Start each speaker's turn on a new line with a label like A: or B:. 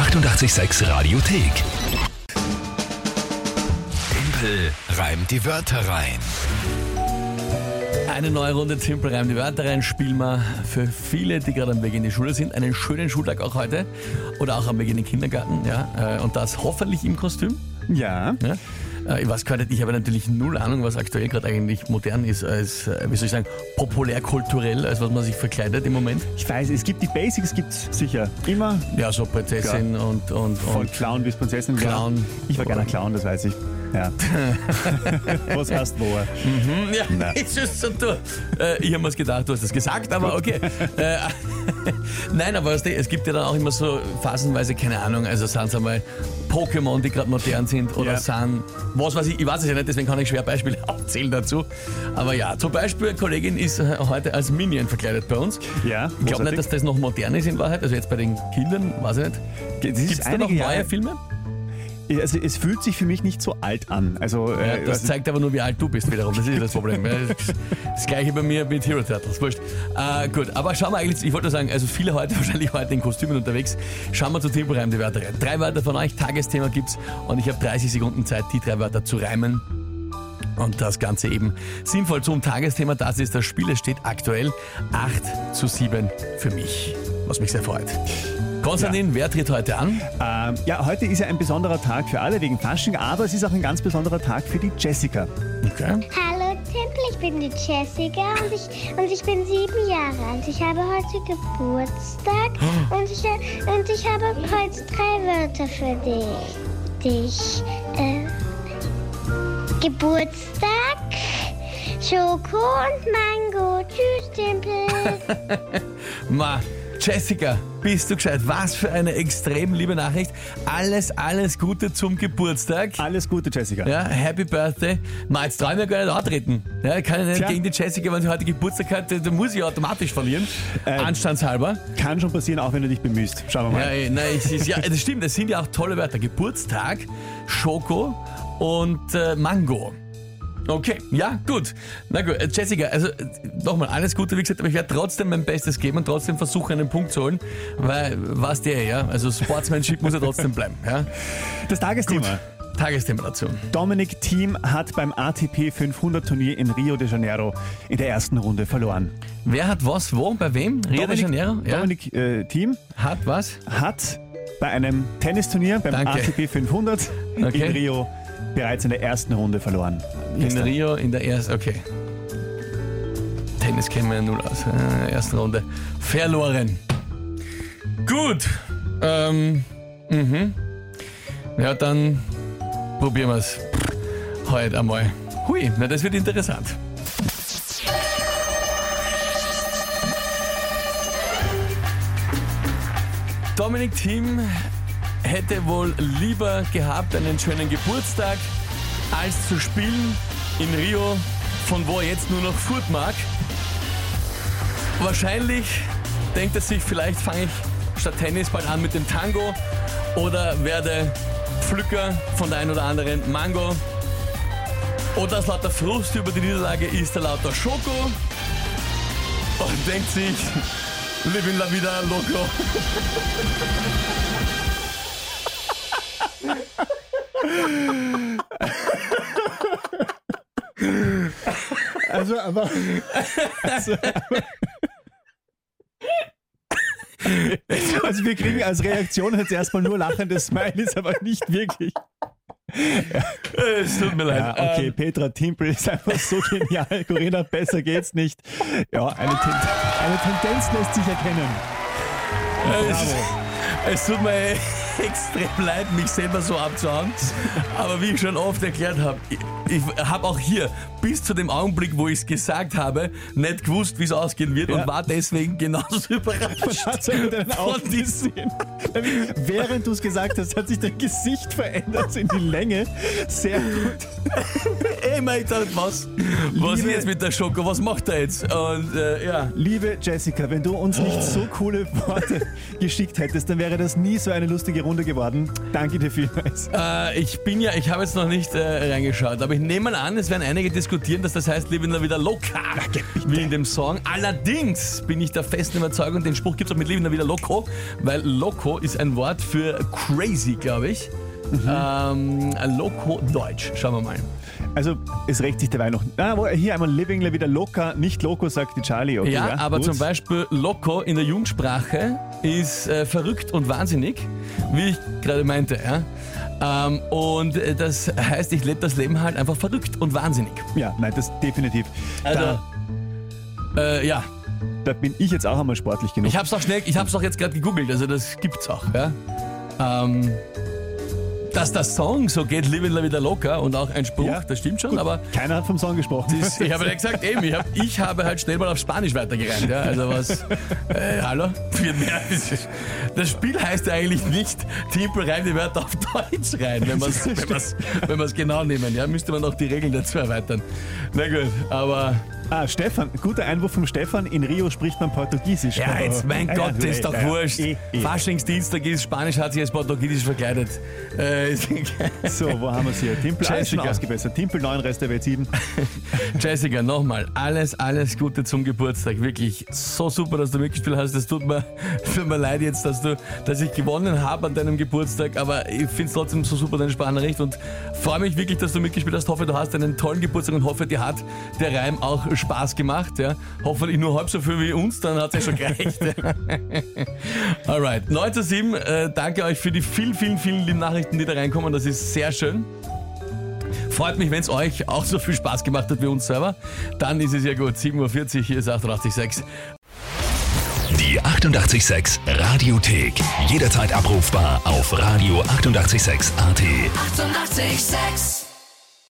A: 886 Radiothek. Tempel reimt die Wörter rein.
B: Eine neue Runde Simple Reim die Wörter rein spielen wir für viele, die gerade am Weg in die Schule sind. Einen schönen Schultag auch heute oder auch am Weg in den Kindergarten. Ja, äh, und das hoffentlich im Kostüm.
C: Ja.
B: Ja? Äh, Ich weiß gar nicht, ich habe natürlich null Ahnung, was aktuell gerade eigentlich modern ist, als, äh, wie soll ich sagen, populärkulturell, als was man sich verkleidet im Moment.
C: Ich weiß, es gibt die Basics, gibt es sicher immer.
B: Ja, so Prinzessin und, und,
C: Von
B: und
C: Clown bis Prinzessin.
B: Clown.
C: Ja. Ich war gerne Clown, das weiß ich. Ja. Was heißt wo?
B: Hm, Ja, ist es so du. Äh, ich habe mir gedacht, du hast das gesagt, aber okay. äh, Nein, aber weißt du, es gibt ja dann auch immer so phasenweise, keine Ahnung, also sind es einmal Pokémon, die gerade modern sind oder
C: Ja.
B: sind, was weiß ich, ich weiß es ja nicht, deswegen kann ich schwer Beispiele aufzählen dazu. Aber ja, zum Beispiel, eine Kollegin ist äh, heute als Minion verkleidet bei uns.
C: Ja,
B: Ich glaube nicht, dass das noch modern ist in Wahrheit, also jetzt bei den Kindern, weiß ich nicht. Gibt es da noch neue
C: Jahre,
B: Filme?
C: Also es fühlt sich für mich nicht so alt an. Also,
B: Ja,
C: äh,
B: das
C: also
B: zeigt aber nur, wie alt du bist wiederum. Das ist das Problem. Ja, Das das gleiche bei mir mit Hero Turtles. Wurscht. Äh, gut, aber schauen wir eigentlich, ich wollte nur sagen, also viele heute wahrscheinlich heute in Kostümen unterwegs. Schauen wir zu Temporeim die Wörter rein. Drei Wörter von euch, Tagesthema gibt's und ich habe 30 Sekunden Zeit, die drei Wörter zu reimen. Und das Ganze eben sinnvoll zum Tagesthema. Das ist das Spiel. Es steht aktuell 8 zu 7 für mich, was mich sehr freut. Konstantin, wer tritt heute an?
C: ähm, ja, heute ist ja ein besonderer Tag für alle wegen Fasching, aber es ist auch ein ganz besonderer Tag für die Jessica.
B: Okay.
D: Hallo Tempel, ich bin die Jessica und ich, und ich bin sieben Jahre alt. Ich habe heute Geburtstag und ich, und ich habe heute drei Wörter für dich. dich äh, Geburtstag, Schoko und Mango. Tschüss, Tempel.
B: Ma, Jessica, bist du gescheit? Was für eine extrem liebe Nachricht. Alles, alles Gute zum Geburtstag.
C: Alles Gute, Jessica.
B: Ja, Happy Birthday. Ma, jetzt traue ich mir gar nicht antreten. Ja, ich kann ja nicht
C: Tja.
B: gegen die Jessica, wenn sie heute Geburtstag hat, da muss ich automatisch verlieren.
C: Ähm.
B: Anstandshalber.
C: Kann schon passieren, auch wenn du dich bemühst. Schauen wir
B: Ja,
C: mal.
B: eh, nein, es ist, ja, das stimmt, das sind ja auch tolle Wörter. Geburtstag, Schoko und äh, Mango. Okay, ja, gut. Na gut, äh, Jessica, also äh, nochmal alles Gute, wie gesagt, aber ich werde trotzdem mein Bestes geben und trotzdem versuchen, einen Punkt zu holen, weil, was der, ja, also Sportsmanship muss ja trotzdem bleiben, ja.
C: Das Tagesthema.
B: Tagesthema dazu.
C: Dominik Thiem hat beim ATP 500 Turnier in Rio de Janeiro in der ersten Runde verloren.
B: Wer hat was, wo, bei wem? Rio de Janeiro? Ja.
C: Dominik äh, Thiem
B: Hat was?
C: hat bei einem Tennisturnier beim
B: Danke.
C: ATP 500
B: Okay.
C: in Rio bereits in der ersten Runde verloren.
B: In
C: Gestern.
B: Rio in der ersten, okay. Tennis kennen wir ja null aus. Äh, ersten Runde. Verloren. Gut. Ähm, mhm. Ja, dann probieren wir es heute einmal. Hui, na das wird interessant. Dominik Thiem hätte wohl lieber gehabt einen schönen Geburtstag, als zu spielen in Rio, von wo er jetzt nur noch fort mag. Wahrscheinlich denkt er sich, vielleicht fange ich statt Tennis bald an mit dem Tango oder werde Pflücker von der einen oder anderen Mango. Oder aus lauter Frust über die Niederlage isst er lauter Schoko und denkt sich, living la vida loco.
C: Also, aber. Also, also, wir kriegen als Reaktion jetzt erstmal nur lachende Smileys, aber nicht wirklich.
B: Es tut mir leid.
C: Ja, okay,
B: Ähm,
C: Petra Timpel ist einfach so genial. Corinna, besser geht's nicht. Ja, eine, Ten eine Tendenz lässt sich erkennen.
B: es, es tut mir extrem leid, mich selber so abzuhauen. Aber wie ich schon oft erklärt habe, ich, habe auch hier bis zu dem Augenblick, wo ich es gesagt habe, nicht gewusst, wie es ausgehen wird
C: Ja.
B: und war deswegen genauso überrascht.
C: Hat sich mit deinen Augen gesehen. Während du es gesagt hast, hat sich dein Gesicht verändert in die Länge. Sehr gut.
B: Ey, mein, ich dachte, was? Was ist
C: Liebe-
B: jetzt mit der Schoko? Was macht er jetzt? Und äh, ja.
C: Liebe Jessica, wenn du uns nicht so coole Worte geschickt hättest, dann wäre das nie so eine lustige Runde geworden. Danke dir vielmals.
B: Äh, ich bin ja, ich habe jetzt noch nicht äh, reingeschaut, aber ich Ich nehme mal an, es werden einige diskutieren, dass das heißt Living La Vida Loca, wie in dem Song. Allerdings bin ich der festen Überzeugung, den Spruch gibt es auch mit Living La Vida Loco, weil Loco ist ein Wort für crazy, glaube ich. Ähm, Loco Deutsch, schauen wir mal.
C: Also es rächt sich derweil noch. Ah, hier einmal Living La Vida Loca, nicht Loco, sagt die Charlie. Okay,
B: Ja, aber
C: gut.
B: zum Beispiel Loco in der Jugendsprache ist äh, verrückt und wahnsinnig, wie ich gerade meinte. Ja? Ähm, und äh, das heißt, ich lebe das Leben halt einfach verrückt und wahnsinnig.
C: Ja, nein, das definitiv.
B: Also,
C: da,
B: äh, ja,
C: da bin ich jetzt auch einmal sportlich genug.
B: ich hab's auch schnell, ich hab's auch jetzt gerade gegoogelt, also das gibt's auch. Ja? Ähm, dass der Song so geht, Living La Vida Loca und auch ein Spruch,
C: Ja,
B: das stimmt schon,
C: Gut,
B: aber
C: Keiner hat vom Song gesprochen.
B: Das, ich habe ja gesagt, eben, ich, hab, ich habe halt schnell mal auf Spanisch weitergereimt. Ja? Also was, äh, hallo? Das Spiel heißt ja eigentlich nicht, Timpel reimt die Wörter auf Deutsch rein, wenn man es wenn man's, wenn man's genau nehmen. Ja? Müsste man noch die Regeln dazu erweitern. Na gut, aber
C: Ah, Stefan, guter Einwurf vom Stefan. In Rio spricht man Portugiesisch.
B: ja, jetzt, mein
C: Ah,
B: Gott, das
C: ja,
B: ist doch
C: ja, ja.
B: wurscht.
C: Eh, eh.
B: Faschingsdienstag ist, Spanisch hat sich als Portugiesisch verkleidet. Äh,
C: So, wo haben wir es hier? Timpel, alles
B: Jessica.
C: ausgebessert. Timpel, 9, Rest der Welt 7.
B: Jessica, nochmal, alles, alles Gute zum Geburtstag. Wirklich so super, dass du mitgespielt hast. Es tut mir, tut mir leid jetzt, dass, du, dass ich gewonnen habe an deinem Geburtstag, aber ich finde es trotzdem so super, deine Sprachnachricht und freue mich wirklich, dass du mitgespielt hast. Hoffe, du hast einen tollen Geburtstag und hoffe, dir hat der Reim auch Spaß gemacht. Ja? Hoffentlich nur halb so viel wie uns, dann hat es ja schon gereicht. Alright, 9 zu 7. Äh, danke euch für die vielen, vielen, vielen lieben Nachrichten, die da reinkommen. Das ist sehr schön. Freut mich, wenn es euch auch so viel Spaß gemacht hat wie uns selber. Dann ist es ja gut. 7.40 Uhr, hier ist 886.
A: Die 886 Radiothek. Jederzeit abrufbar auf radio886.at. 886!
E: 886